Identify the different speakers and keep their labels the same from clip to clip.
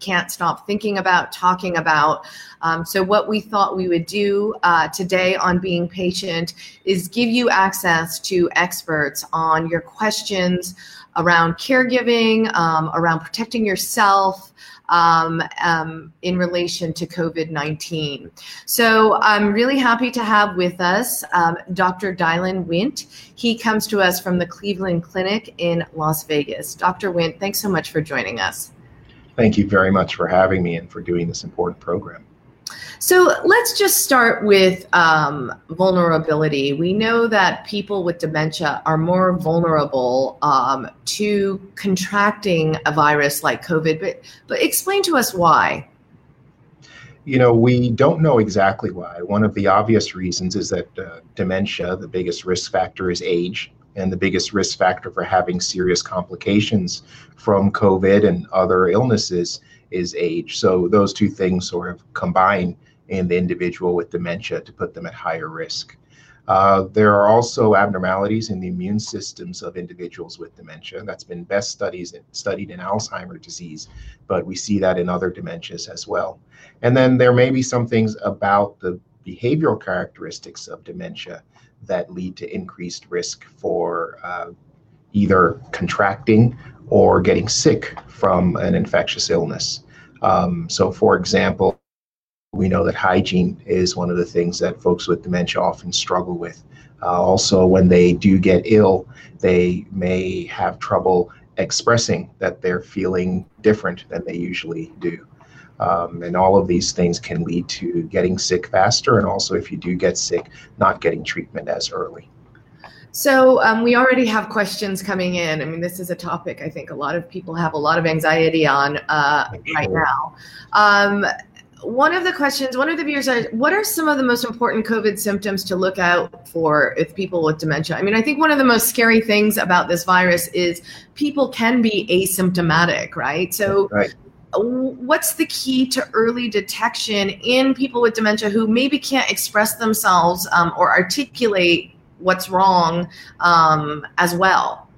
Speaker 1: can't stop thinking about, talking about. Um, so, what we thought we would do uh, today on Being Patient is give you access to experts on your questions around caregiving, um, around protecting yourself. Um, um, in relation to COVID 19. So I'm really happy to have with us um, Dr. Dylan Wint. He comes to us from the Cleveland Clinic in Las Vegas. Dr. Wint, thanks so much for joining us.
Speaker 2: Thank you very much for having me and for doing this important program.
Speaker 1: So let's just start with um, vulnerability. We know that people with dementia are more vulnerable um, to contracting a virus like COVID, but, but explain to us why.
Speaker 2: You know, we don't know exactly why. One of the obvious reasons is that uh, dementia, the biggest risk factor is age and the biggest risk factor for having serious complications from COVID and other illnesses is age. So those two things sort of combine in the individual with dementia to put them at higher risk. Uh, there are also abnormalities in the immune systems of individuals with dementia. That's been best studies studied in Alzheimer's disease, but we see that in other dementias as well. And then there may be some things about the behavioral characteristics of dementia that lead to increased risk for uh, either contracting or getting sick from an infectious illness. Um, so, for example, we know that hygiene is one of the things that folks with dementia often struggle with. Uh, also, when they do get ill, they may have trouble expressing that they're feeling different than they usually do. Um, and all of these things can lead to getting sick faster, and also if you do get sick, not getting treatment as early.
Speaker 1: So um, we already have questions coming in. I mean, this is a topic I think a lot of people have a lot of anxiety on uh, right now. Um, one of the questions, one of the viewers said, what are some of the most important COVID symptoms to look out for if people with dementia? I mean, I think one of the most scary things about this virus is people can be asymptomatic, right? So right what's the key to early detection in people with dementia who maybe can't express themselves um, or articulate what's wrong um, as well?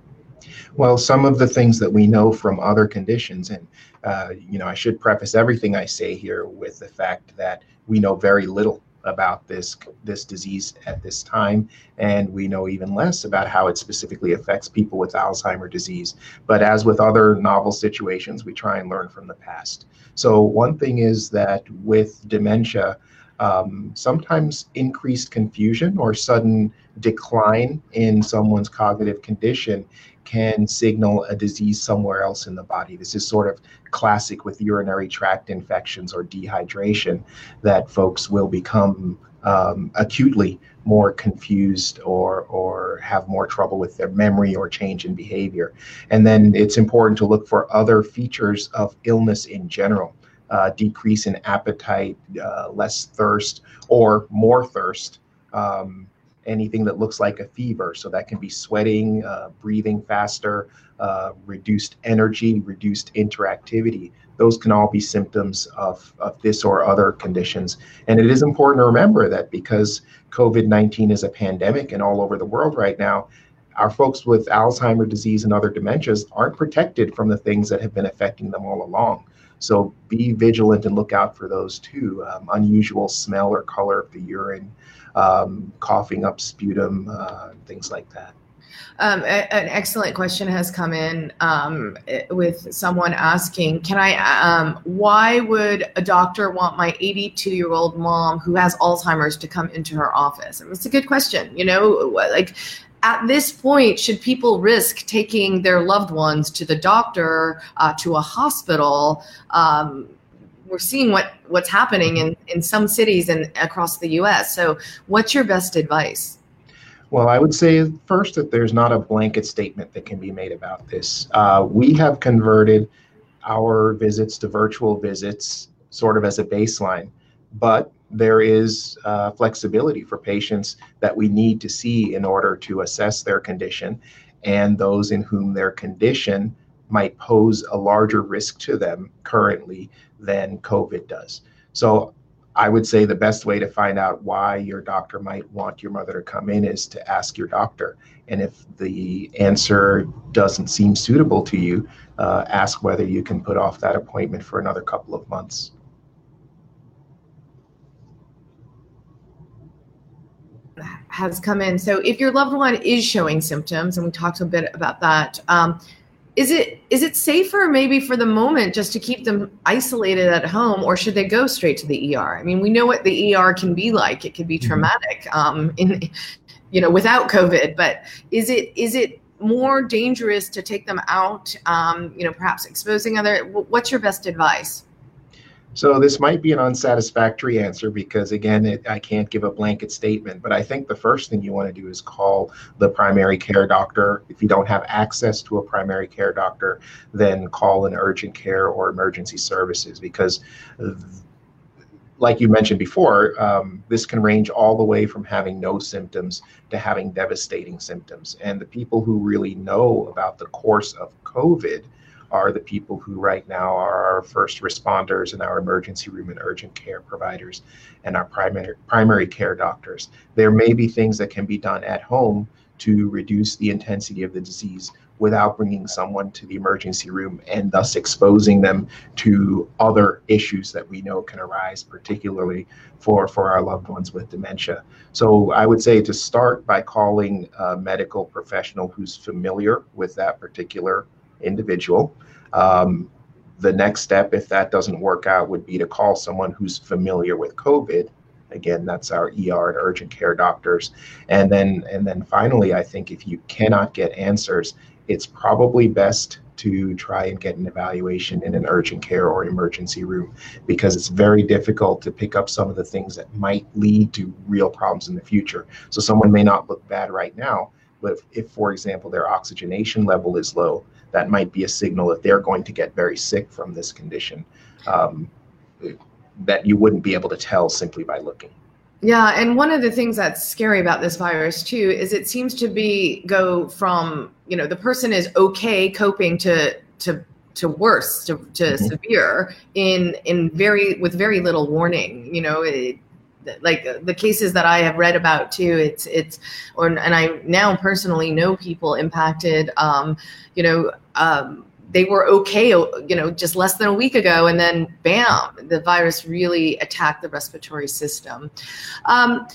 Speaker 2: Well, some of the things that we know from other conditions, and uh, you know, I should preface everything I say here with the fact that we know very little about this this disease at this time, and we know even less about how it specifically affects people with Alzheimer disease. But as with other novel situations, we try and learn from the past. So one thing is that with dementia, um, sometimes increased confusion or sudden decline in someone's cognitive condition can signal a disease somewhere else in the body. This is sort of classic with urinary tract infections or dehydration that folks will become um, acutely more confused or or have more trouble with their memory or change in behavior. And then it's important to look for other features of illness in general. Uh, decrease in appetite, uh, less thirst, or more thirst, um, anything that looks like a fever. So that can be sweating, uh, breathing faster, uh, reduced energy, reduced interactivity. Those can all be symptoms of, of this or other conditions. And it is important to remember that because COVID 19 is a pandemic and all over the world right now, our folks with Alzheimer's disease and other dementias aren't protected from the things that have been affecting them all along. So be vigilant and look out for those too. Um, unusual smell or color of the urine, um, coughing up sputum, uh, things like that.
Speaker 1: Um, a, an excellent question has come in um, with someone asking, "Can I? Um, why would a doctor want my 82 year old mom who has Alzheimer's to come into her office?" And it's a good question. You know, like at this point, should people risk taking their loved ones to the doctor, uh, to a hospital? Um, we're seeing what what's happening in in some cities and across the U.S. So, what's your best advice?
Speaker 2: Well, I would say first that there's not a blanket statement that can be made about this. Uh, we have converted our visits to virtual visits sort of as a baseline, but there is uh, flexibility for patients that we need to see in order to assess their condition and those in whom their condition might pose a larger risk to them currently than COVID does. So I would say the best way to find out why your doctor might want your mother to come in is to ask your doctor. And if the answer doesn't seem suitable to you, uh, ask whether you can put off that appointment for another couple of months.
Speaker 1: Has come in. So, if your loved one is showing symptoms, and we talked a bit about that, um, is it is it safer maybe for the moment just to keep them isolated at home or should they go straight to the ER? I mean, we know what the ER can be like. It can be mm-hmm. traumatic um, in you know without COVID, but is it is it more dangerous to take them out um, you know perhaps exposing other what's your best advice?
Speaker 2: So this might be an unsatisfactory answer because again, it, I can't give a blanket statement, but I think the first thing you want to do is call the primary care doctor. If you don't have access to a primary care doctor, then call an urgent care or emergency services because like you mentioned before, um, this can range all the way from having no symptoms to having devastating symptoms. And the people who really know about the course of COVID are the people who right now are our first responders and our emergency room and urgent care providers and our primary primary care doctors. There may be things that can be done at home to reduce the intensity of the disease without bringing someone to the emergency room and thus exposing them to other issues that we know can arise, particularly for, for our loved ones with dementia. So I would say to start by calling a medical professional who's familiar with that particular individual. Um, the next step, if that doesn't work out, would be to call someone who's familiar with COVID. Again, that's our ER and urgent care doctors. And then, and then finally, I think if you cannot get answers, it's probably best to try and get an evaluation in an urgent care or emergency room because it's very difficult to pick up some of the things that might lead to real problems in the future. So someone may not look bad right now, but if, if for example, their oxygenation level is low, that might be a signal that they're going to get very sick from this condition um, that you wouldn't be able to tell simply by looking.
Speaker 1: Yeah, and one of the things that's scary about this virus too is it seems to be go from you know the person is okay coping to to to worse to, to mm-hmm. severe in in very with very little warning. You know, it, like the cases that I have read about too. It's it's or and I now personally know people impacted. Um, you know. Um, they were okay, you know, just less than a week ago, and then bam, the virus really attacked the respiratory system. Um,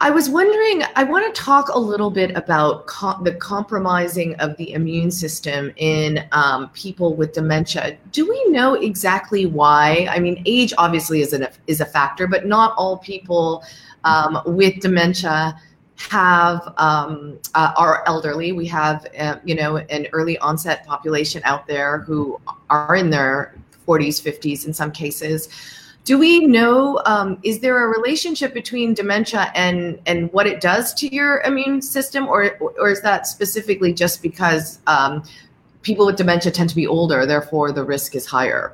Speaker 1: I was wondering, I want to talk a little bit about co- the compromising of the immune system in um, people with dementia. Do we know exactly why? I mean, age obviously is, an, is a factor, but not all people um, with dementia have um, uh, are elderly. We have, uh, you know, an early onset population out there who are in their 40s, 50s in some cases do we know um, is there a relationship between dementia and and what it does to your immune system? Or or is that specifically just because um, people with dementia tend to be older therefore the risk is higher?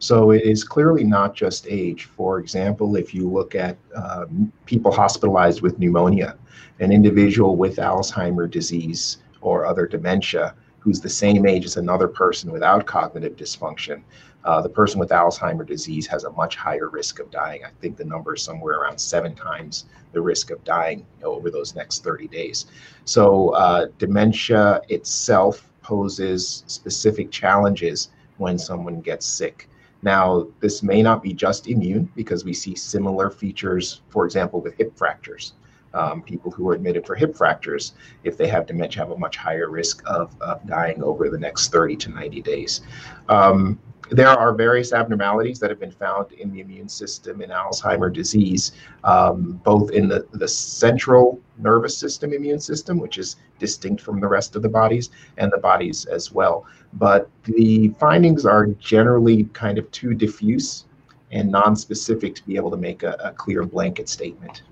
Speaker 2: So it is clearly not just age. For example if you look at uh, people hospitalized with pneumonia an individual with alzheimer disease or other dementia who's the same age as another person without cognitive dysfunction uh, the person with Alzheimer disease has a much higher risk of dying. I think the number is somewhere around seven times the risk of dying over those next 30 days. So, uh, dementia itself poses specific challenges when someone gets sick. Now, this may not be just immune because we see similar features, for example, with hip fractures. Um, people who are admitted for hip fractures, if they have dementia, have a much higher risk of, of dying over the next 30 to 90 days. Um, there are various abnormalities that have been found in the immune system in Alzheimer disease, um, both in the, the central nervous system immune system, which is distinct from the rest of the bodies, and the bodies as well. But the findings are generally kind of too diffuse and non-specific to be able to make a, a clear blanket statement.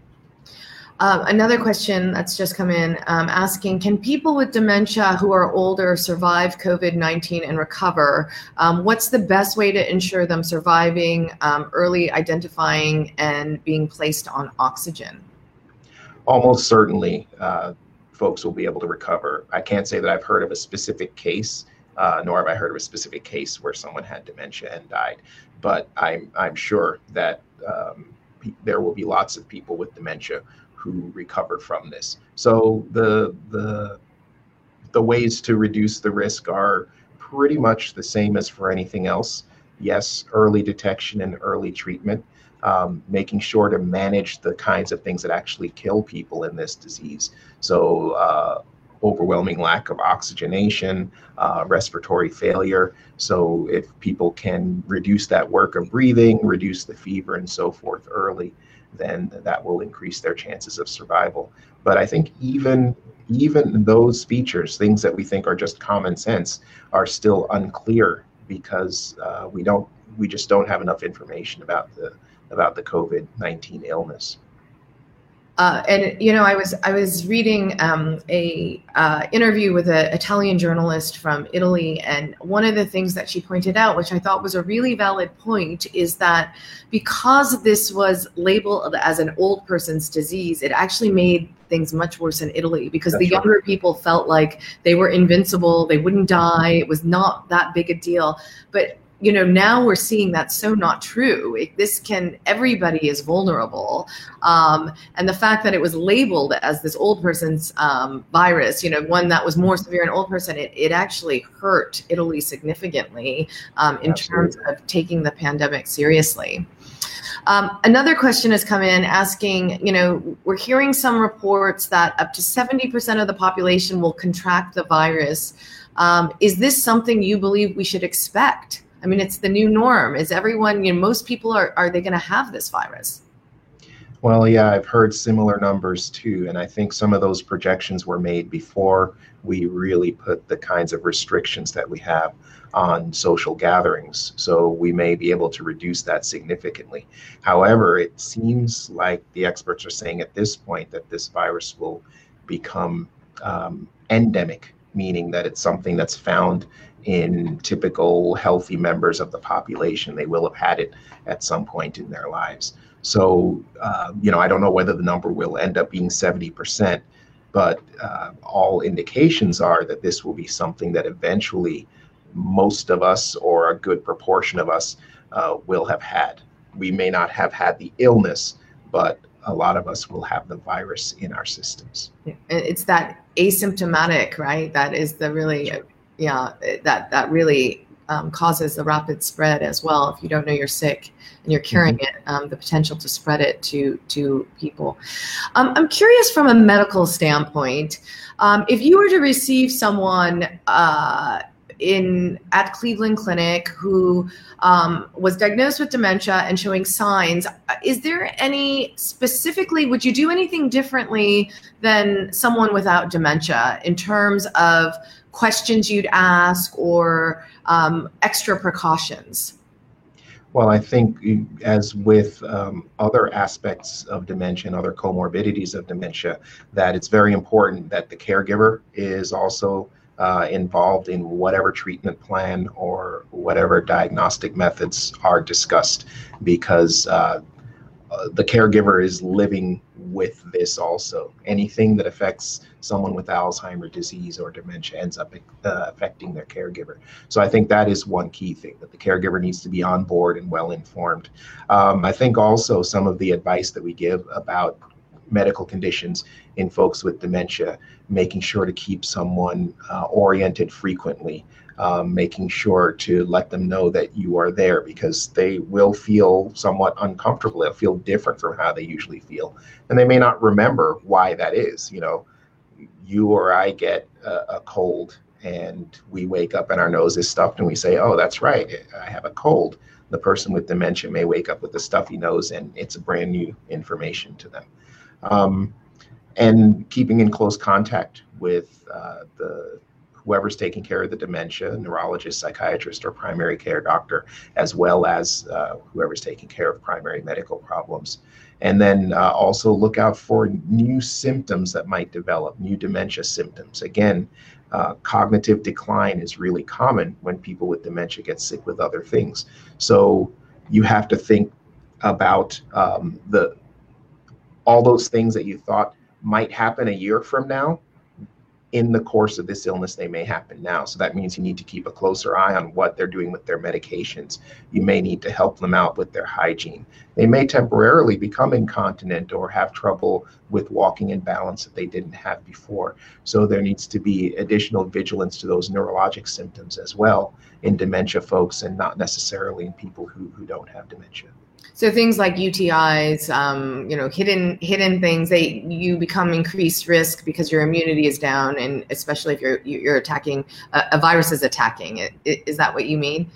Speaker 1: Um, another question that's just come in um, asking Can people with dementia who are older survive COVID 19 and recover? Um, what's the best way to ensure them surviving, um, early identifying, and being placed on oxygen?
Speaker 2: Almost certainly, uh, folks will be able to recover. I can't say that I've heard of a specific case uh, nor have I heard of a specific case where someone had dementia and died. But I'm I'm sure that um, there will be lots of people with dementia who recover from this. So the the the ways to reduce the risk are pretty much the same as for anything else. Yes, early detection and early treatment, um, making sure to manage the kinds of things that actually kill people in this disease. So, uh, overwhelming lack of oxygenation, uh, respiratory failure. So, if people can reduce that work of breathing, reduce the fever, and so forth early, then that will increase their chances of survival. But I think even even those features, things that we think are just common sense, are still unclear because uh, we don't we just don't have enough information about the about the COVID nineteen illness.
Speaker 1: Uh, and you know, I was I was reading um, a uh, interview with an Italian journalist from Italy, and one of the things that she pointed out, which I thought was a really valid point, is that because this was labeled as an old person's disease, it actually made things much worse in Italy because That's the younger right. people felt like they were invincible, they wouldn't die, it was not that big a deal. But you know now we're seeing that's so not true it, this can everybody is vulnerable um, and the fact that it was labeled as this old person's um, virus you know one that was more severe in old person it, it actually hurt italy significantly um, in Absolutely. terms of taking the pandemic seriously um, another question has come in asking, you know, we're hearing some reports that up to 70% of the population will contract the virus. Um, is this something you believe we should expect? I mean, it's the new norm. Is everyone, you know, most people are, are they going to have this virus?
Speaker 2: Well, yeah, I've heard similar numbers too. And I think some of those projections were made before we really put the kinds of restrictions that we have on social gatherings. So we may be able to reduce that significantly. However, it seems like the experts are saying at this point that this virus will become um, endemic, meaning that it's something that's found in typical healthy members of the population. They will have had it at some point in their lives. So, uh, you know, I don't know whether the number will end up being 70%, but uh, all indications are that this will be something that eventually most of us or a good proportion of us uh, will have had. We may not have had the illness, but a lot of us will have the virus in our systems.
Speaker 1: It's that asymptomatic, right? That is the really sure yeah, that that really um, causes the rapid spread as well. If you don't know you're sick and you're carrying mm-hmm. it, um, the potential to spread it to to people. Um, I'm curious from a medical standpoint, um, if you were to receive someone. Uh, in at Cleveland Clinic who um, was diagnosed with dementia and showing signs. Is there any specifically? Would you do anything differently than someone without dementia in terms of questions you'd ask or um, extra precautions?
Speaker 2: Well, I think as with um, other aspects of dementia and other comorbidities of dementia, that it's very important that the caregiver is also uh, involved in whatever treatment plan or whatever diagnostic methods are discussed because uh, uh, the caregiver is living with this also. Anything that affects someone with Alzheimer's disease or dementia ends up uh, affecting their caregiver. So I think that is one key thing that the caregiver needs to be on board and well informed. Um, I think also some of the advice that we give about medical conditions in folks with dementia, making sure to keep someone uh, oriented frequently um, making sure to let them know that you are there because they will feel somewhat uncomfortable. They'll feel different from how they usually feel. And they may not remember why that is. You know, you or I get a, a cold and we wake up and our nose is stuffed and we say, oh, that's right, I have a cold. The person with dementia may wake up with a stuffy nose and it's brand new information to them. Um, and keeping in close contact with uh, the whoever's taking care of the dementia, neurologist, psychiatrist, or primary care doctor, as well as uh, whoever's taking care of primary medical problems. And then uh, also look out for new symptoms that might develop, new dementia symptoms. Again, uh, cognitive decline is really common when people with dementia get sick with other things. So you have to think about um, the all those things that you thought might happen a year from now in the course of this illness, they may happen now. So that means you need to keep a closer eye on what they're doing with their medications. You may need to help them out with their hygiene. They may temporarily become incontinent or have trouble with walking in balance that they didn't have before. So there needs to be additional vigilance to those neurologic symptoms as well in dementia folks and not necessarily in people who, who don't have dementia.
Speaker 1: So things like UTIs, um, you know, hidden hidden things, they you become increased risk because your immunity is down, and especially if you're you're attacking a, a virus is attacking it. Is that what you mean?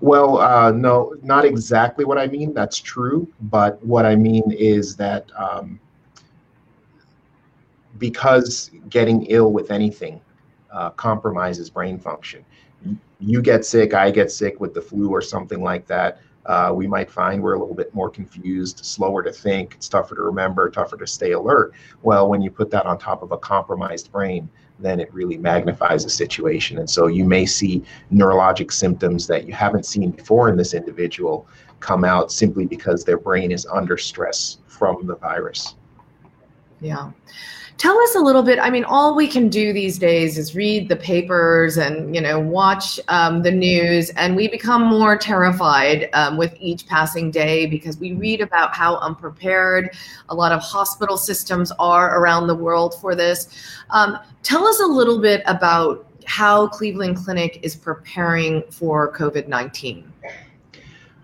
Speaker 2: Well, uh, no, not exactly what I mean. That's true, but what I mean is that um, because getting ill with anything uh, compromises brain function. You get sick, I get sick with the flu or something like that uh, we might find we're a little bit more confused, slower to think, it's tougher to remember, tougher to stay alert. Well, when you put that on top of a compromised brain, then it really magnifies the situation. And so you may see neurologic symptoms that you haven't seen before in this individual come out simply because their brain is under stress from the virus.
Speaker 1: Yeah. Tell us a little bit. I mean, all we can do these days is read the papers and you know watch um, the news, and we become more terrified um, with each passing day because we read about how unprepared a lot of hospital systems are around the world for this. Um, tell us a little bit about how Cleveland Clinic is preparing for COVID nineteen.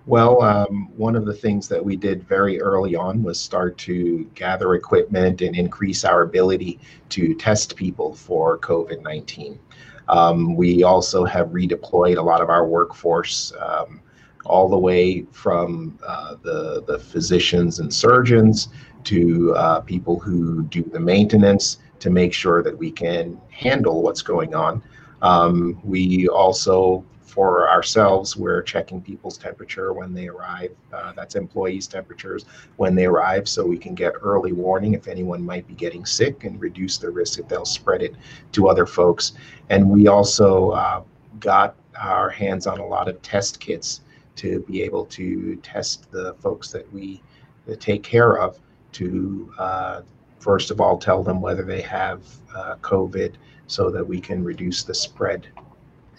Speaker 2: Well, um, one of the things that we did very early on was start to gather equipment and increase our ability to test people for COVID 19. Um, we also have redeployed a lot of our workforce um, all the way from uh, the, the physicians and surgeons to uh, people who do the maintenance to make sure that we can handle what's going on. Um, we also for ourselves, we're checking people's temperature when they arrive. Uh, that's employees' temperatures when they arrive, so we can get early warning if anyone might be getting sick and reduce the risk that they'll spread it to other folks. And we also uh, got our hands on a lot of test kits to be able to test the folks that we take care of to uh, first of all tell them whether they have uh, COVID so that we can reduce the spread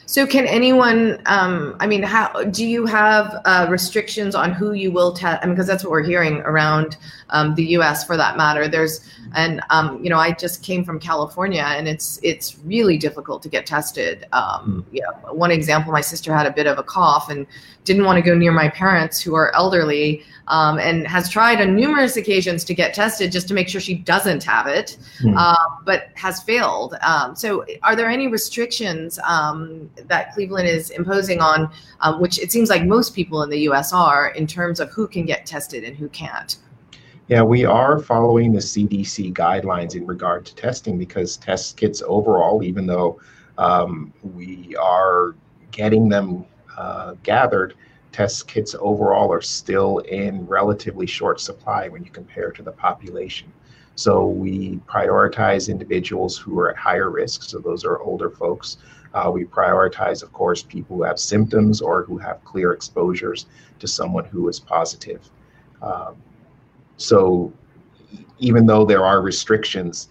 Speaker 1: so, can anyone? Um, I mean, how do you have uh, restrictions on who you will test? I mean, because that's what we're hearing around um, the U.S. for that matter. There's, and um, you know, I just came from California, and it's it's really difficult to get tested. Um, hmm. yeah, one example, my sister had a bit of a cough and didn't want to go near my parents who are elderly um, and has tried on numerous occasions to get tested just to make sure she doesn't have it, mm. uh, but has failed. Um, so, are there any restrictions um, that Cleveland is imposing on, um, which it seems like most people in the U.S. are, in terms of who can get tested and who can't?
Speaker 2: Yeah, we are following the CDC guidelines in regard to testing because test kits overall, even though um, we are getting them uh, gathered, test kits overall are still in relatively short supply when you compare to the population. So we prioritize individuals who are at higher risk. So those are older folks. Uh, we prioritize, of course, people who have symptoms or who have clear exposures to someone who is positive. Um, so even though there are restrictions,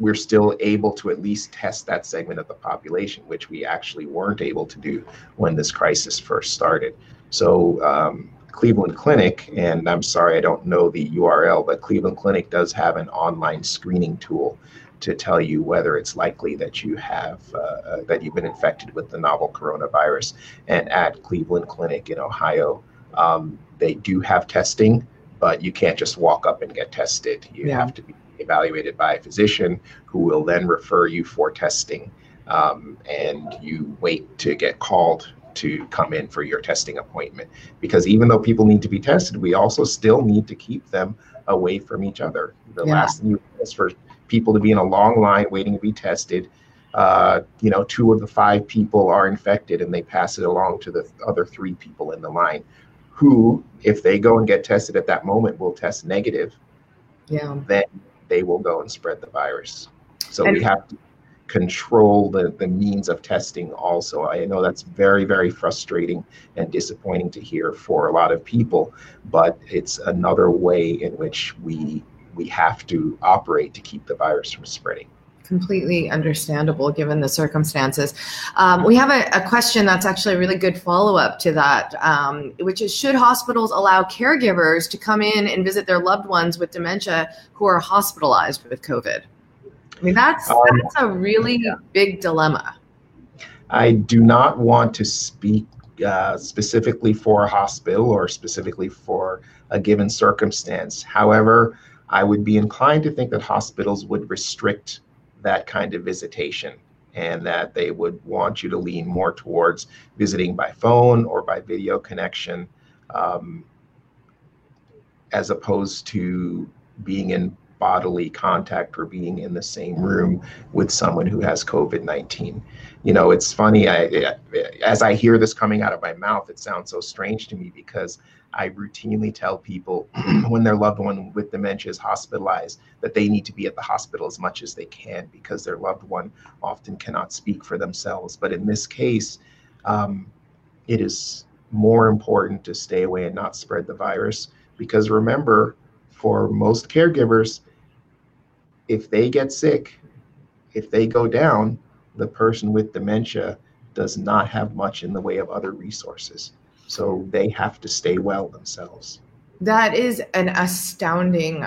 Speaker 2: we're still able to at least test that segment of the population, which we actually weren't able to do when this crisis first started. So, um, Cleveland Clinic, and I'm sorry I don't know the URL, but Cleveland Clinic does have an online screening tool to tell you whether it's likely that you have uh, uh that you've been infected with the novel coronavirus. And at Cleveland Clinic in Ohio, um, they do have testing, but you can't just walk up and get tested. You yeah. have to be evaluated by a physician who will then refer you for testing. Um, and you wait to get called to come in for your testing appointment. Because even though people need to be tested, we also still need to keep them away from each other. The yeah. last thing you want is for people to be in a long line waiting to be tested. Uh, you know, two of the five people are infected and they pass it along to the other three people in the line who, if they go and get tested at that moment, will test negative. Yeah. Then they will go and spread the virus. So and we have to control the, the means of testing also. I know that's very, very frustrating and disappointing to hear for a lot of people, but it's another way in which we we have to operate to keep the virus from spreading.
Speaker 1: completely understandable given the circumstances. Um, we have a, a, question that's actually a really good follow up to that, um, which is Should hospitals allow caregivers to come in and visit their loved ones with dementia who are hospitalized with COVID? I mean, that's, um, that's a really yeah. big dilemma.
Speaker 2: I do not want to speak uh, specifically for a hospital or specifically for a given circumstance. However, I would be inclined to think that hospitals would restrict that kind of visitation and that they would want you to lean more towards visiting by phone or by video connection um, as opposed to being in bodily contact or being in the same room with someone who has COVID 19. You know, it's funny, I, as I hear this coming out of my mouth, it sounds so strange to me because I routinely tell people when their loved one with dementia is hospitalized that they need to be at the hospital as much as they can because their loved one often cannot speak for themselves. But in this case, um, it is more important to stay away and not spread the virus because remember, for most caregivers, if they get sick, if they go down, the person with dementia does not have much in the way of other resources. So they have to stay well themselves.
Speaker 1: That is an astounding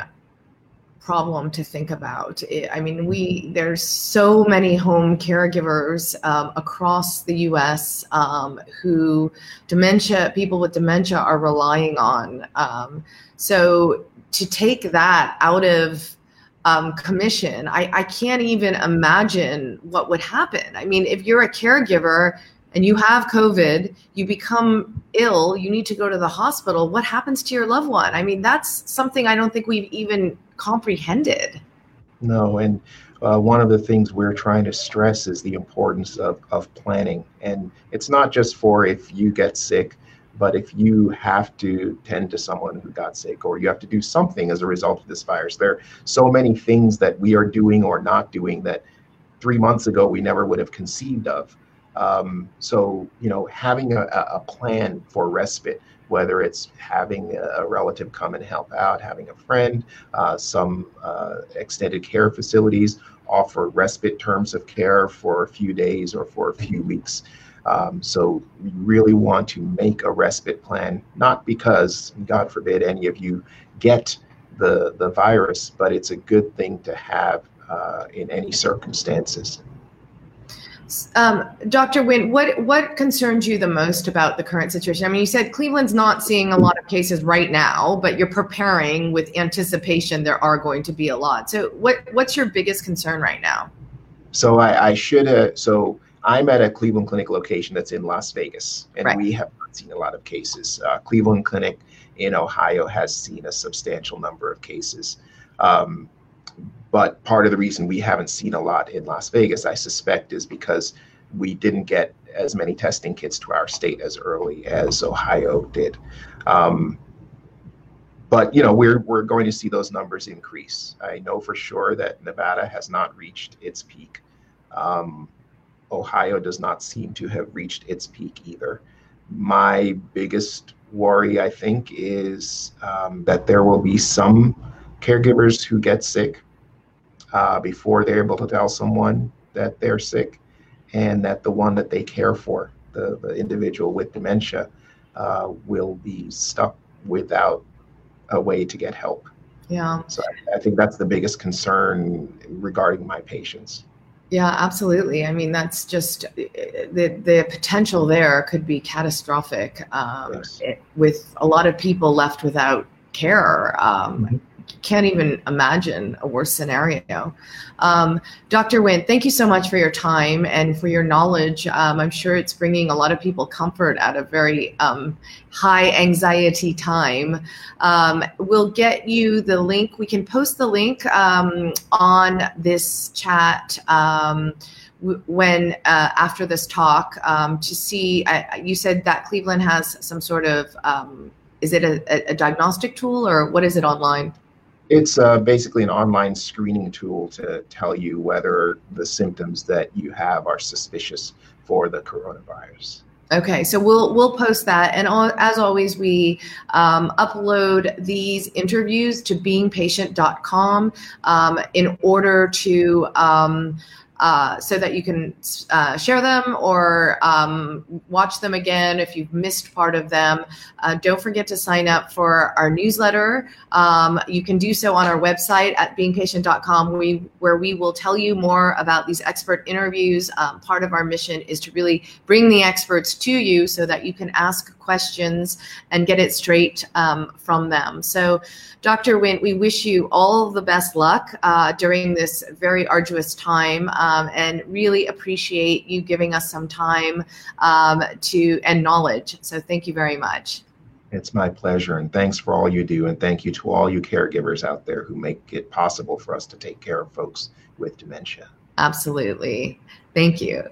Speaker 1: problem to think about. I mean, we there's so many home caregivers um, across the U.S. Um, who dementia people with dementia are relying on. Um, so to take that out of um, commission, I, I can't even imagine what would happen. I mean, if you're a caregiver and you have COVID, you become ill, you need to go to the hospital, what happens to your loved one? I mean, that's something I don't think we've even comprehended.
Speaker 2: No, and uh, one of the things we're trying to stress is the importance of, of planning. And it's not just for if you get sick, but if you have to tend to someone who got sick or you have to do something as a result of this virus, there are so many things that we are doing or not doing that three months ago we never would have conceived of. Um, so, you know, having a, a, plan for respite, whether it's having a relative come and help out, having a friend, uh, some uh, extended care facilities offer respite terms of care for a few days or for a few weeks. Um, so we really want to make a respite plan, not because, God forbid, any of you get the, the virus, but it's a good thing to have uh, in any circumstances.
Speaker 1: Um, Dr. Wint, what what concerns you the most about the current situation? I mean, you said Cleveland's not seeing a lot of cases right now, but you're preparing with anticipation there are going to be a lot. So, what what's your biggest concern right now?
Speaker 2: So I, I should have. So I'm at a Cleveland Clinic location that's in Las Vegas, and right. we have not seen a lot of cases. Uh, Cleveland Clinic in Ohio has seen a substantial number of cases. Um, but part of the reason we haven't seen a lot in Las Vegas, I suspect, is because we didn't get as many testing kits to our state as early as Ohio did. Um, but you know we're we're going to see those numbers increase. I know for sure that Nevada has not reached its peak. Um, Ohio does not seem to have reached its peak either. My biggest worry, I think, is um, that there will be some caregivers who get sick uh, before they're able to tell someone that they're sick, and that the one that they care for, the, the individual with dementia, uh, will be stuck without a way to get help.
Speaker 1: Yeah.
Speaker 2: So I, I think that's the biggest concern regarding my patients.
Speaker 1: Yeah, absolutely. I mean, that's just the the potential there could be catastrophic um, yes. it, with a lot of people left without care. Um, mm-hmm can't even imagine a worse scenario. Um, Dr. Wint, thank you so much for your time and for your knowledge. Um, I'm sure it's bringing a lot of people comfort at a very um, high anxiety time. Um, we'll get you the link. We can post the link um, on this chat um, when uh, after this talk um, to see uh, you said that cleveland has some sort of um, is it a, a, diagnostic tool or what is it online
Speaker 2: it's uh, basically an online screening tool to tell you whether the symptoms that you have are suspicious for the coronavirus.
Speaker 1: Okay, so we'll we'll post that, and all, as always, we um, upload these interviews to beingpatient.com um, in order to um, uh, so that you can uh, share them or um, watch them again if you've missed part of them. Uh, don't forget to sign up for our newsletter. Um, you can do so on our website at beingpatient.com, we, where we will tell you more about these expert interviews. Um, part of our mission is to really bring the experts to you so that you can ask questions and get it straight um, from them. So, Dr. Wint, we wish you all the best luck uh, during this very arduous time um, and really appreciate you giving us some time um, to and knowledge. So, thank you very much.
Speaker 2: It's my pleasure, and thanks for all you do, and thank you to all you caregivers out there who make it possible for us to take care of folks with dementia.
Speaker 1: Absolutely. Thank you.